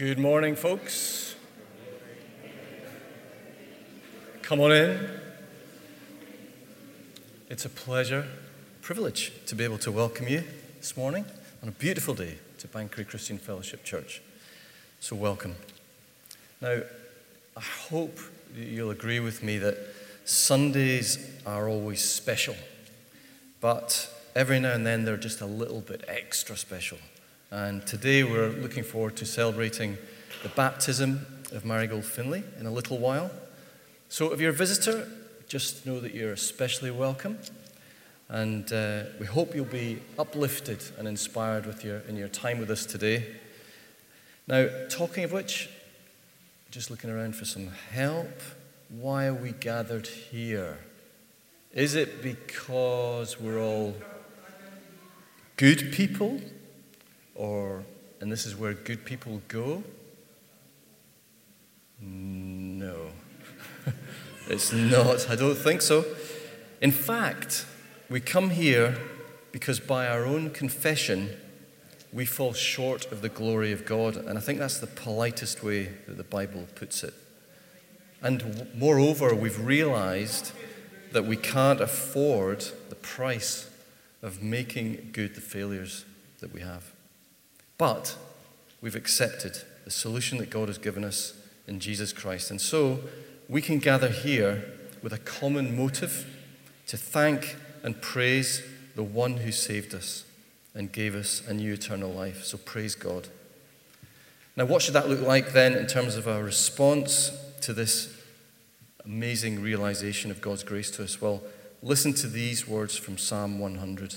Good morning, folks. Come on in. It's a pleasure, privilege to be able to welcome you this morning on a beautiful day to Banchory Christian Fellowship Church. So, welcome. Now, I hope you'll agree with me that Sundays are always special, but every now and then they're just a little bit extra special. And today we're looking forward to celebrating the baptism of Marigold Finley in a little while. So if you're a visitor, just know that you're especially welcome. And uh, we hope you'll be uplifted and inspired with your, in your time with us today. Now, talking of which, just looking around for some help. Why are we gathered here? Is it because we're all good people? Or, and this is where good people go? No. it's not. I don't think so. In fact, we come here because by our own confession, we fall short of the glory of God. And I think that's the politest way that the Bible puts it. And moreover, we've realized that we can't afford the price of making good the failures that we have. But we've accepted the solution that God has given us in Jesus Christ. And so we can gather here with a common motive to thank and praise the one who saved us and gave us a new eternal life. So praise God. Now, what should that look like then in terms of our response to this amazing realization of God's grace to us? Well, listen to these words from Psalm 100.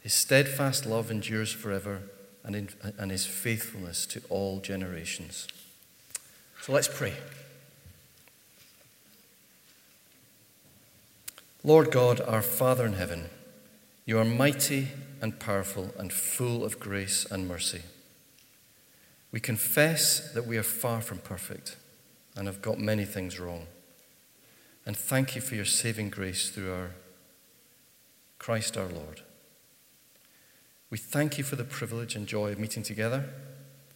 His steadfast love endures forever, and, in, and his faithfulness to all generations. So let's pray. Lord God, our Father in heaven, you are mighty and powerful and full of grace and mercy. We confess that we are far from perfect and have got many things wrong. And thank you for your saving grace through our Christ our Lord. We thank you for the privilege and joy of meeting together,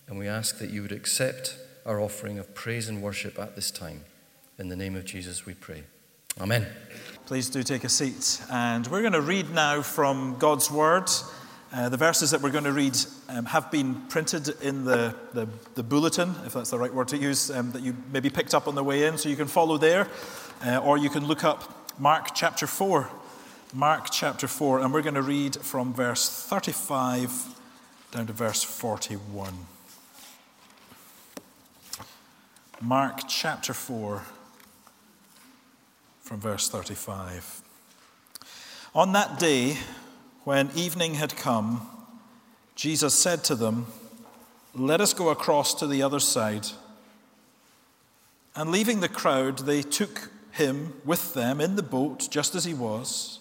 and we ask that you would accept our offering of praise and worship at this time. In the name of Jesus, we pray. Amen. Please do take a seat. And we're going to read now from God's Word. Uh, the verses that we're going to read um, have been printed in the, the, the, bulletin, if that's the right word to use, um, that you maybe picked up on the way in, so you can follow there. Uh, or you can look up Mark chapter 4 Mark chapter 4, and we're going to read from verse 35 down to verse 41. Mark chapter 4, from verse 35. On that day, when evening had come, Jesus said to them, Let us go across to the other side. And leaving the crowd, they took him with them in the boat, just as he was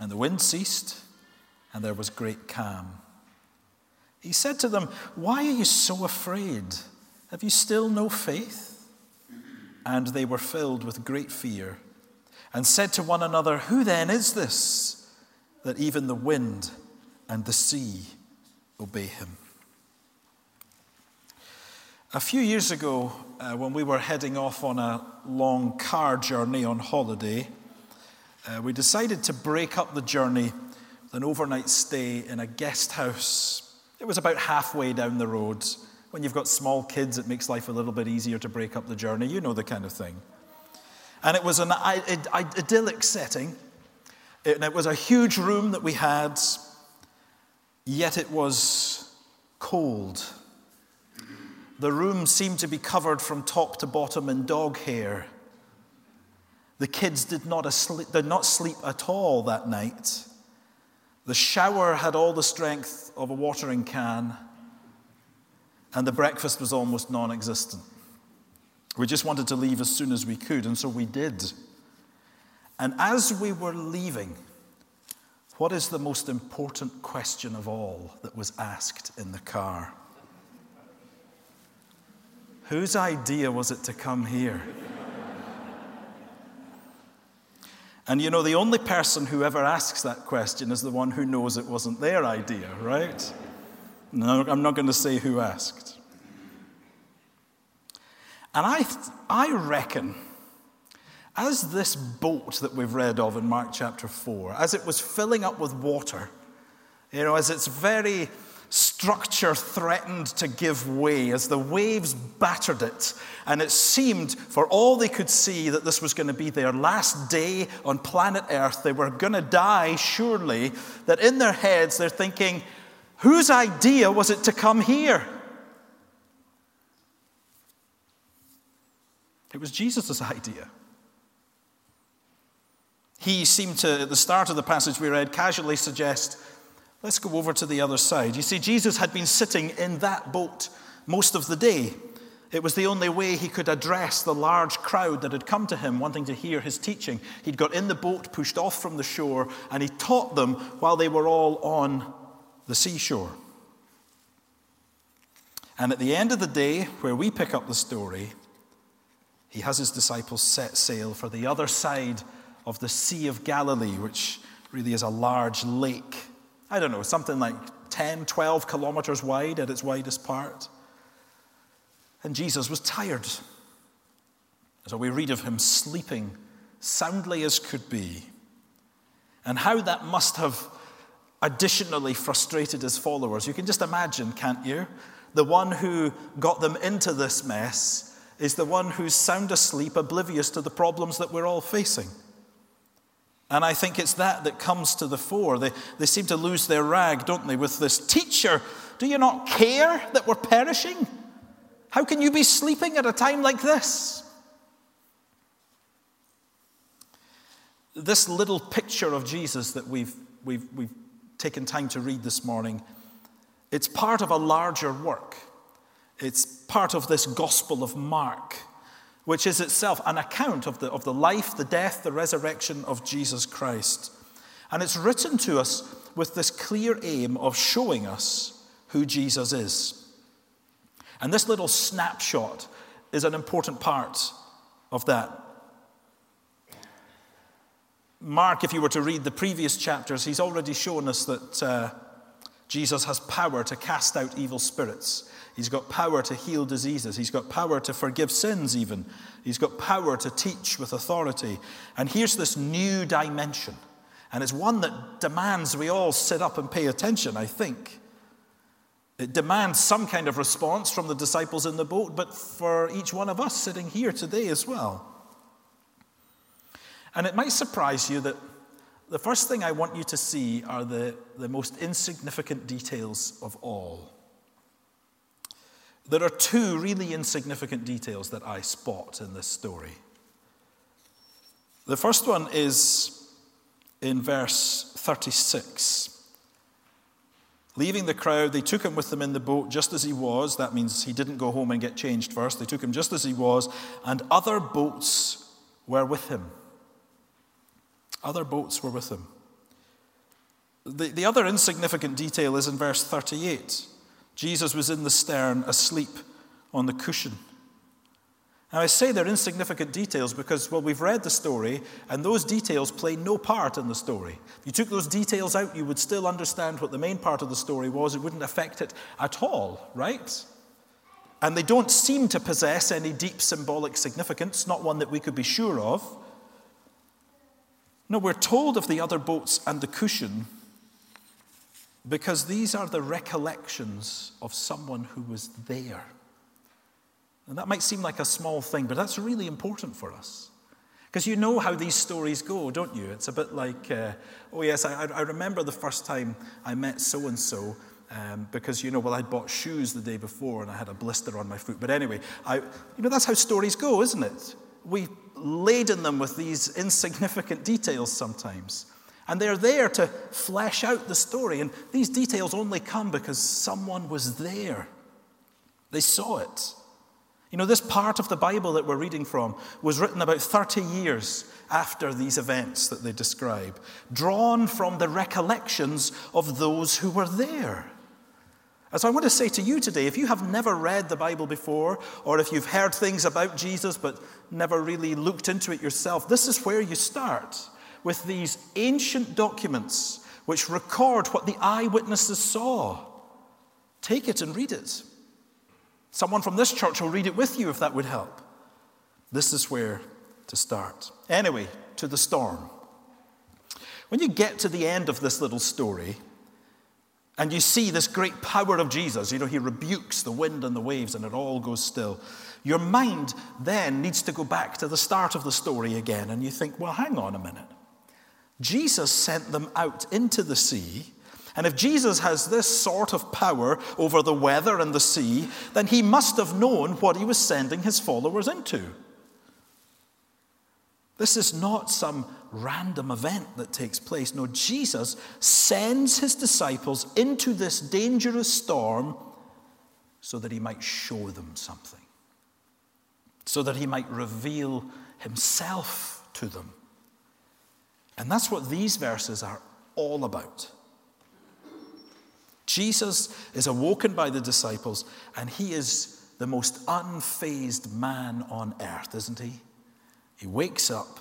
And the wind ceased, and there was great calm. He said to them, Why are you so afraid? Have you still no faith? And they were filled with great fear, and said to one another, Who then is this, that even the wind and the sea obey him? A few years ago, uh, when we were heading off on a long car journey on holiday, uh, we decided to break up the journey with an overnight stay in a guest house. It was about halfway down the road When you've got small kids, it makes life a little bit easier to break up the journey. You know the kind of thing. And it was an idyllic setting. And it was a huge room that we had, yet it was cold. The room seemed to be covered from top to bottom in dog hair. The kids did not, asleep, did not sleep at all that night. The shower had all the strength of a watering can, and the breakfast was almost non existent. We just wanted to leave as soon as we could, and so we did. And as we were leaving, what is the most important question of all that was asked in the car? Whose idea was it to come here? And you know, the only person who ever asks that question is the one who knows it wasn't their idea, right? No, I'm not going to say who asked. And I, I reckon, as this boat that we've read of in Mark chapter 4, as it was filling up with water, you know, as its very structure threatened to give way as the waves battered it. And it seemed, for all they could see, that this was going to be their last day on planet Earth. They were going to die, surely. That in their heads, they're thinking, whose idea was it to come here? It was Jesus' idea. He seemed to, at the start of the passage we read, casually suggest Let's go over to the other side. You see, Jesus had been sitting in that boat most of the day. It was the only way he could address the large crowd that had come to him wanting to hear his teaching. He'd got in the boat, pushed off from the shore, and he taught them while they were all on the seashore. And at the end of the day, where we pick up the story, he has his disciples set sail for the other side of the Sea of Galilee, which really is a large lake I don't know, something like 10, 12 kilometers wide at its widest part. And Jesus was tired. So we read of him sleeping soundly as could be. And how that must have additionally frustrated his followers. You can just imagine, can't you? The one who got them into this mess is the one who's sound asleep, oblivious to the problems that we're all facing. And I think it's that that comes to the fore. They, they seem to lose their rag, don't they, with this teacher. Do you not care that we're perishing? How can you be sleeping at a time like this? This little picture of Jesus that we've, we've, we've taken time to read this morning, it's part of a larger work. It's part of this Gospel of Mark which is itself an account of the, of the life, the death, the resurrection of Jesus Christ. And it's written to us with this clear aim of showing us who Jesus is. And this little snapshot is an important part of that. Mark, if you were to read the previous chapters, he's already shown us that uh, Jesus has power to cast out evil spirits. He's got power to heal diseases. He's got power to forgive sins, even. He's got power to teach with authority. And here's this new dimension. And it's one that demands we all sit up and pay attention, I think. It demands some kind of response from the disciples in the boat, but for each one of us sitting here today as well. And it might surprise you that the first thing I want you to see are the, the most insignificant details of all. There are two really insignificant details that I spot in this story. The first one is in verse 36. Leaving the crowd, they took him with them in the boat just as he was. That means he didn't go home and get changed first. They took him just as he was, and other boats were with him. Other boats were with him. The, the other insignificant detail is in verse 38. Jesus was in the stern, asleep on the cushion. Now, I say they're insignificant details because, well, we've read the story, and those details play no part in the story. If you took those details out, you would still understand what the main part of the story was. It wouldn't affect it at all, right? And they don't seem to possess any deep symbolic significance, not one that we could be sure of. No, we're told of the other boats and the cushion Because these are the recollections of someone who was there. And that might seem like a small thing, but that's really important for us. Because you know how these stories go, don't you? It's a bit like, uh, oh, yes, I, I, remember the first time I met so and so. because, you know, well, I'd bought shoes the day before and I had a blister on my foot. But anyway, I, you know, that's how stories go, isn't it? We laden them with these insignificant details sometimes. And they're there to flesh out the story. And these details only come because someone was there. They saw it. You know, this part of the Bible that we're reading from was written about 30 years after these events that they describe, drawn from the recollections of those who were there. And so I want to say to you today, if you have never read the Bible before, or if you've heard things about Jesus but never really looked into it yourself, this is where you start with these ancient documents which record what the eyewitnesses saw. Take it and read it. Someone from this church will read it with you if that would help. This is where to start. Anyway, to the storm. When you get to the end of this little story, and you see this great power of Jesus, you know, he rebukes the wind and the waves and it all goes still. Your mind then needs to go back to the start of the story again, and you think, well, hang on a minute. Jesus sent them out into the sea. And if Jesus has this sort of power over the weather and the sea, then he must have known what he was sending his followers into. This is not some random event that takes place. No, Jesus sends his disciples into this dangerous storm so that he might show them something, so that he might reveal himself to them. And that's what these verses are all about. Jesus is awoken by the disciples, and he is the most unfazed man on earth, isn't he? He wakes up,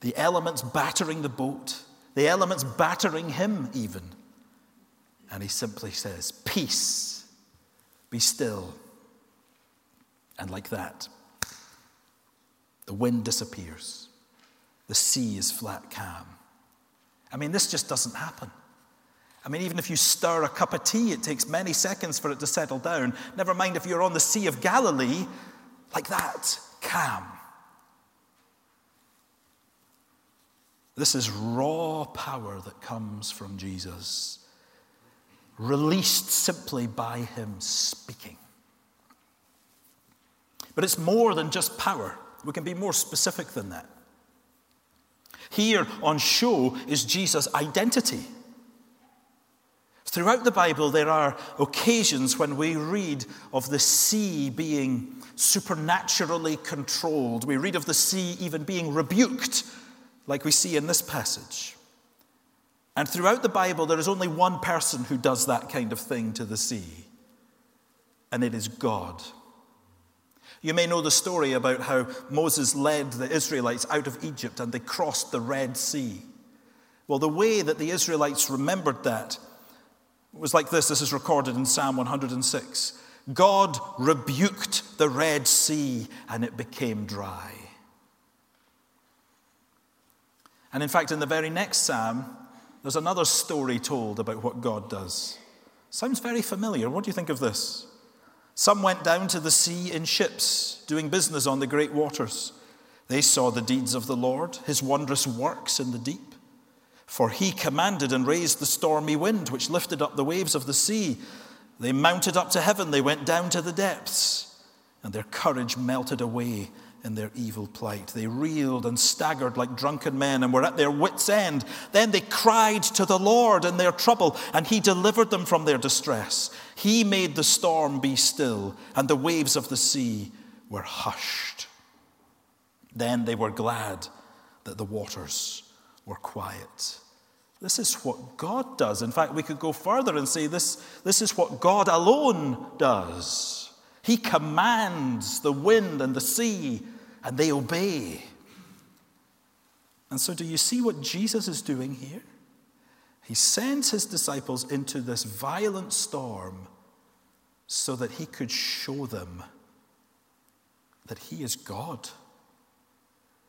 the elements battering the boat, the elements battering him, even. And he simply says, Peace, be still. And like that, the wind disappears the sea is flat calm. I mean, this just doesn't happen. I mean, even if you stir a cup of tea, it takes many seconds for it to settle down. Never mind if you're on the Sea of Galilee, like that, calm. This is raw power that comes from Jesus, released simply by him speaking. But it's more than just power. We can be more specific than that. Here on show is Jesus' identity. Throughout the Bible, there are occasions when we read of the sea being supernaturally controlled. We read of the sea even being rebuked, like we see in this passage. And throughout the Bible, there is only one person who does that kind of thing to the sea, and it is God. You may know the story about how Moses led the Israelites out of Egypt and they crossed the Red Sea. Well, the way that the Israelites remembered that was like this. This is recorded in Psalm 106. God rebuked the Red Sea and it became dry. And in fact, in the very next psalm, there's another story told about what God does. Sounds very familiar. What do you think of this? Some went down to the sea in ships, doing business on the great waters. They saw the deeds of the Lord, his wondrous works in the deep. For he commanded and raised the stormy wind, which lifted up the waves of the sea. They mounted up to heaven, they went down to the depths, and their courage melted away in their evil plight. They reeled and staggered like drunken men and were at their wits' end. Then they cried to the Lord in their trouble, and He delivered them from their distress. He made the storm be still, and the waves of the sea were hushed. Then they were glad that the waters were quiet. This is what God does. In fact, we could go further and say this, this is what God alone does. He commands the wind and the sea, and they obey. And so, do you see what Jesus is doing here? He sends his disciples into this violent storm so that he could show them that he is God.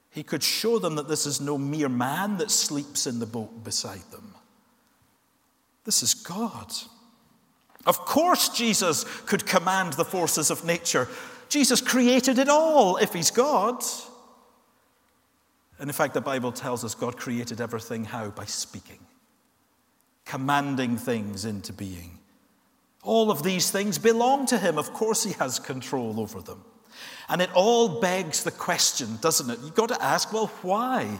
He could show them that this is no mere man that sleeps in the boat beside them, This is God. Of course, Jesus could command the forces of nature. Jesus created it all if he's God. And in fact, the Bible tells us God created everything how? By speaking, commanding things into being. All of these things belong to him. Of course, he has control over them. And it all begs the question, doesn't it? You've got to ask, well, why?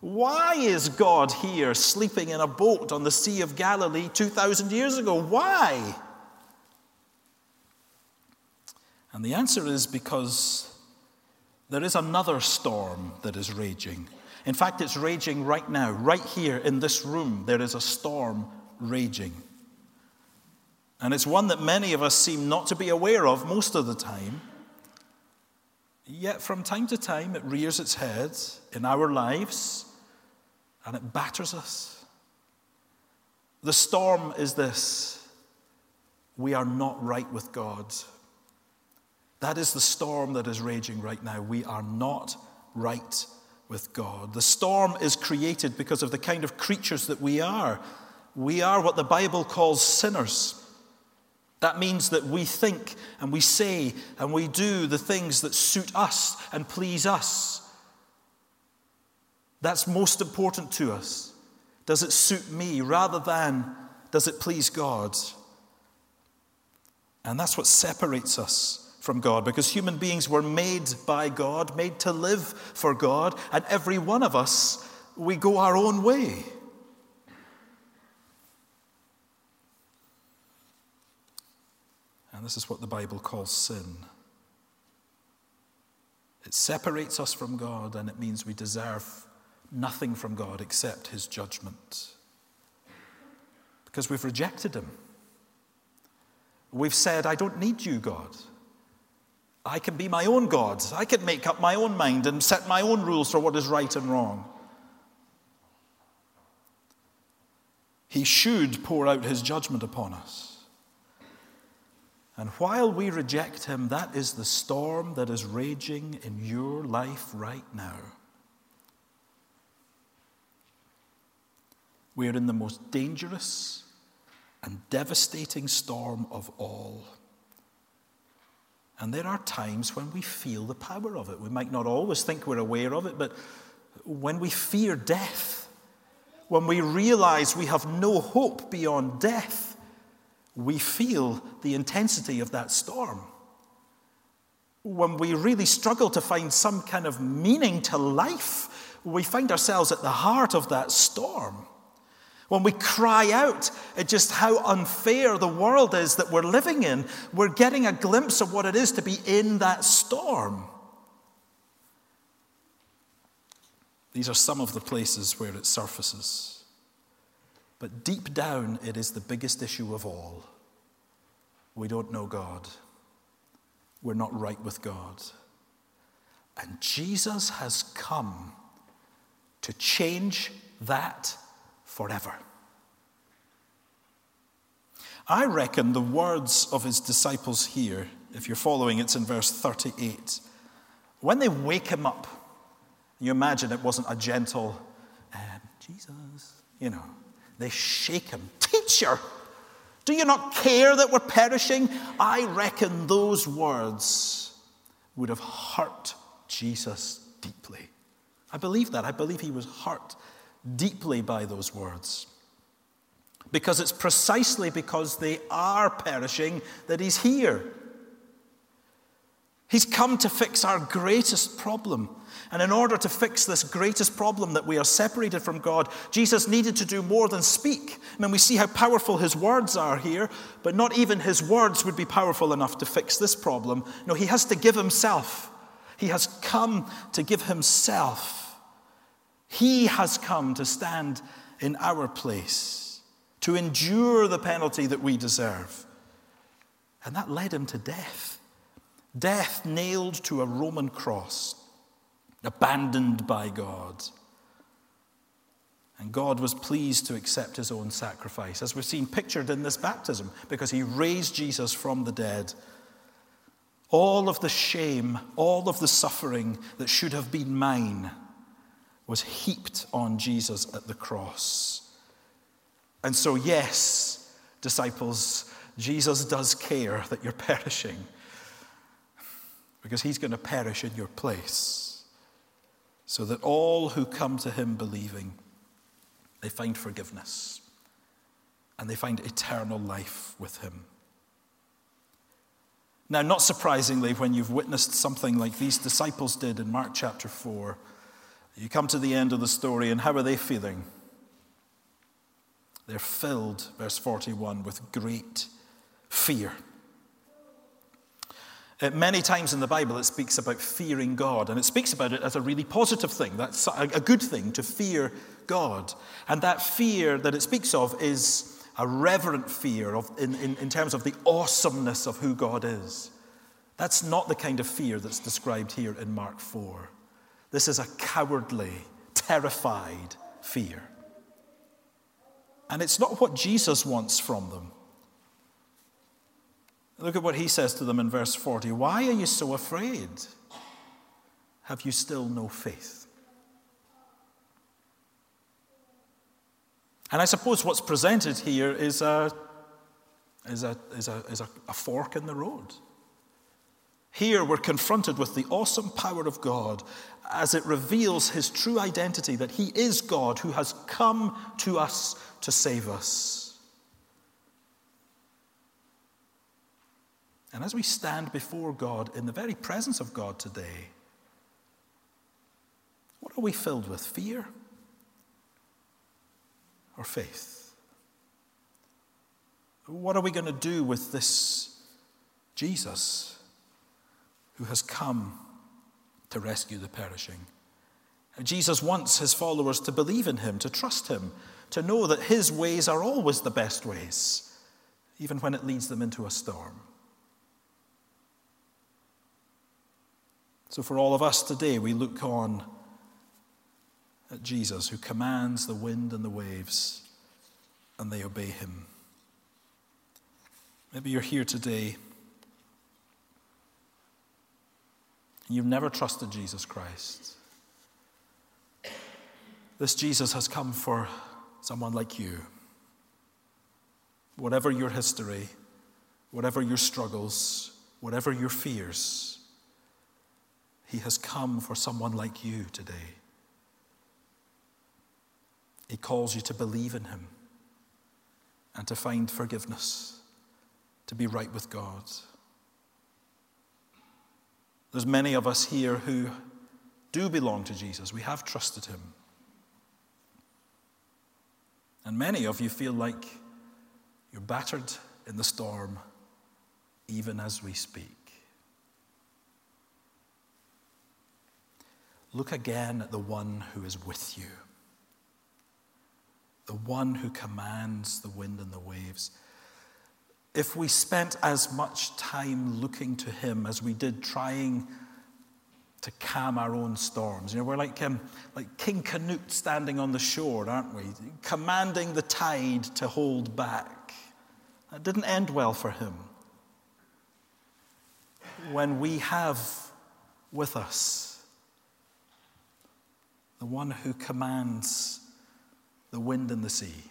Why is God here sleeping in a boat on the Sea of Galilee 2,000 years ago? Why? And the answer is because there is another storm that is raging. In fact, it's raging right now, right here in this room. There is a storm raging. And it's one that many of us seem not to be aware of most of the time. Yet from time to time, it rears its head in our lives and it batters us. The storm is this we are not right with God. That is the storm that is raging right now. We are not right with God. The storm is created because of the kind of creatures that we are. We are what the Bible calls sinners. That means that we think and we say and we do the things that suit us and please us. That's most important to us. Does it suit me rather than does it please God? And that's what separates us from God because human beings were made by God, made to live for God, and every one of us, we go our own way. And this is what the Bible calls sin. It separates us from God, and it means we deserve nothing from God except his judgment. Because we've rejected him. We've said, I don't need you, God. I can be my own God. I can make up my own mind and set my own rules for what is right and wrong. He should pour out his judgment upon us. And while we reject him, that is the storm that is raging in your life right now. We are in the most dangerous and devastating storm of all. And there are times when we feel the power of it. We might not always think we're aware of it, but when we fear death, when we realize we have no hope beyond death, we feel the intensity of that storm. When we really struggle to find some kind of meaning to life, we find ourselves at the heart of that storm. When we cry out at just how unfair the world is that we're living in, we're getting a glimpse of what it is to be in that storm. These are some of the places where it surfaces. But deep down, it is the biggest issue of all. We don't know God. We're not right with God. And Jesus has come to change that forever. I reckon the words of his disciples here, if you're following, it's in verse 38. When they wake him up, you imagine it wasn't a gentle, um, Jesus, you know, they shake him. Teacher, do you not care that we're perishing? I reckon those words would have hurt Jesus deeply. I believe that. I believe he was hurt deeply by those words. Because it's precisely because they are perishing that he's here. He's come to fix our greatest problem. And in order to fix this greatest problem that we are separated from God, Jesus needed to do more than speak. I mean, we see how powerful his words are here, but not even his words would be powerful enough to fix this problem. No, he has to give himself. He has come to give himself. He has come to stand in our place, to endure the penalty that we deserve. And that led him to death. Death nailed to a Roman cross, abandoned by God. And God was pleased to accept his own sacrifice, as we've seen pictured in this baptism, because he raised Jesus from the dead. All of the shame, all of the suffering that should have been mine was heaped on Jesus at the cross. And so, yes, disciples, Jesus does care that you're perishing because he's going to perish in your place so that all who come to him believing they find forgiveness and they find eternal life with him. Now, not surprisingly, when you've witnessed something like these disciples did in Mark chapter 4, you come to the end of the story, and how are they feeling? They're filled, verse 41, with great fear. Uh, many times in the Bible, it speaks about fearing God, and it speaks about it as a really positive thing. That's a good thing to fear God. And that fear that it speaks of is a reverent fear of, in, in, in terms of the awesomeness of who God is. That's not the kind of fear that's described here in Mark 4. This is a cowardly, terrified fear. And it's not what Jesus wants from them. Look at what he says to them in verse 40 Why are you so afraid? Have you still no faith? And I suppose what's presented here is a, is a, is a, is a, a fork in the road. Here we're confronted with the awesome power of God as it reveals his true identity that he is God who has come to us to save us. And as we stand before God in the very presence of God today, what are we filled with? Fear or faith? What are we going to do with this Jesus who has come to rescue the perishing? Jesus wants his followers to believe in him, to trust him, to know that his ways are always the best ways, even when it leads them into a storm. So, for all of us today, we look on at Jesus who commands the wind and the waves, and they obey him. Maybe you're here today and you've never trusted Jesus Christ. This Jesus has come for someone like you. Whatever your history, whatever your struggles, whatever your fears, he has come for someone like you today. He calls you to believe in Him and to find forgiveness, to be right with God. There's many of us here who do belong to Jesus. We have trusted Him. And many of you feel like you're battered in the storm even as we speak. Look again at the one who is with you, the one who commands the wind and the waves. If we spent as much time looking to him as we did trying to calm our own storms, you know, we're like, um, like King Canute standing on the shore, aren't we? Commanding the tide to hold back. That didn't end well for him. When we have with us the one who commands the wind and the sea.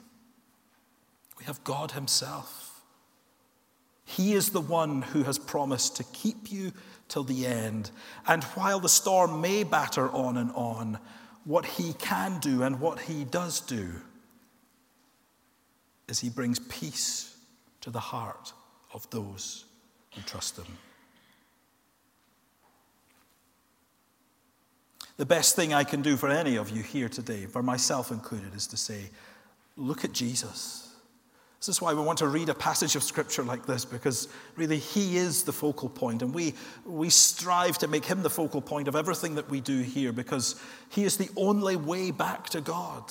We have God Himself. He is the one who has promised to keep you till the end. And while the storm may batter on and on, what He can do and what He does do is He brings peace to the heart of those who trust Him. The best thing I can do for any of you here today, for myself included, is to say, look at Jesus. This is why we want to read a passage of scripture like this, because really he is the focal point, and we, we strive to make him the focal point of everything that we do here, because he is the only way back to God.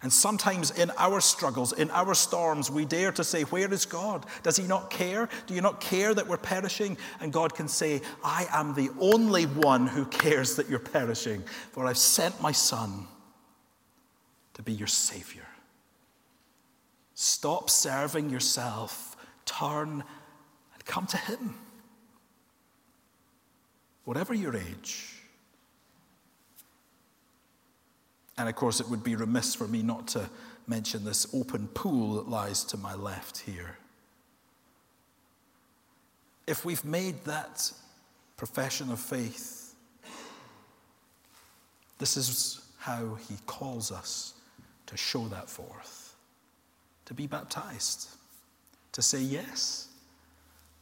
And sometimes in our struggles, in our storms, we dare to say, Where is God? Does He not care? Do you not care that we're perishing? And God can say, I am the only one who cares that you're perishing, for I've sent my Son to be your Savior. Stop serving yourself, turn and come to Him. Whatever your age, And of course, it would be remiss for me not to mention this open pool that lies to my left here. If we've made that profession of faith, this is how he calls us to show that forth, to be baptized, to say, Yes,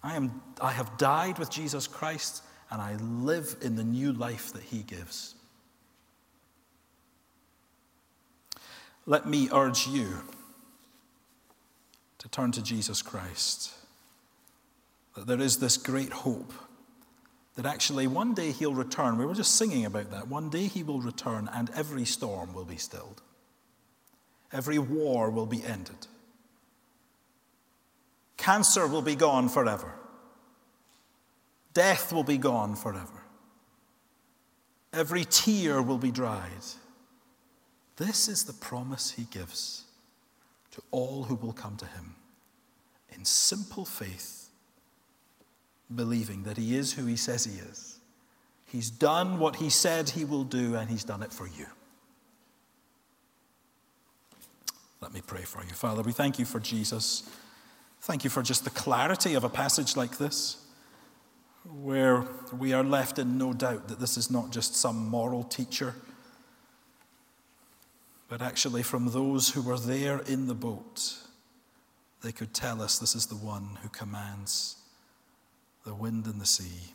I, am, I have died with Jesus Christ and I live in the new life that he gives. Let me urge you to turn to Jesus Christ. That there is this great hope that actually one day he'll return. We were just singing about that. One day he will return and every storm will be stilled, every war will be ended, cancer will be gone forever, death will be gone forever, every tear will be dried. This is the promise he gives to all who will come to him in simple faith, believing that he is who he says he is. He's done what he said he will do, and he's done it for you. Let me pray for you. Father, we thank you for Jesus. Thank you for just the clarity of a passage like this, where we are left in no doubt that this is not just some moral teacher but actually from those who were there in the boat, they could tell us this is the one who commands the wind and the sea.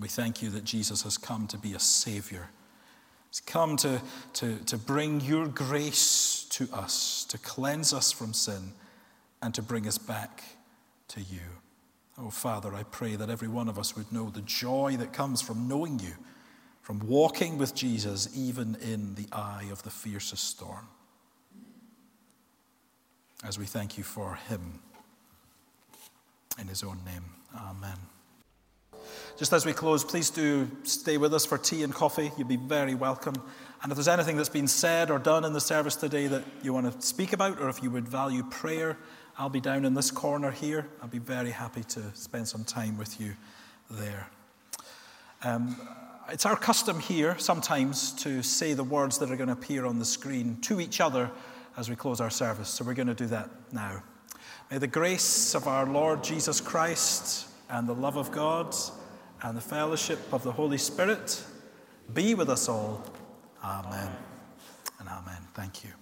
We thank you that Jesus has come to be a Savior. He's come to, to, to bring your grace to us, to cleanse us from sin, and to bring us back to you. Oh, Father, I pray that every one of us would know the joy that comes from knowing you from walking with Jesus even in the eye of the fiercest storm. As we thank you for him in his own name. Amen. Just as we close, please do stay with us for tea and coffee. You'd be very welcome. And if there's anything that's been said or done in the service today that you want to speak about, or if you would value prayer, I'll be down in this corner here. I'll be very happy to spend some time with you there. Um, it's our custom here sometimes to say the words that are going to appear on the screen to each other as we close our service. So we're going to do that now. May the grace of our Lord Jesus Christ and the love of God and the fellowship of the Holy Spirit be with us all. Amen and amen. Thank you.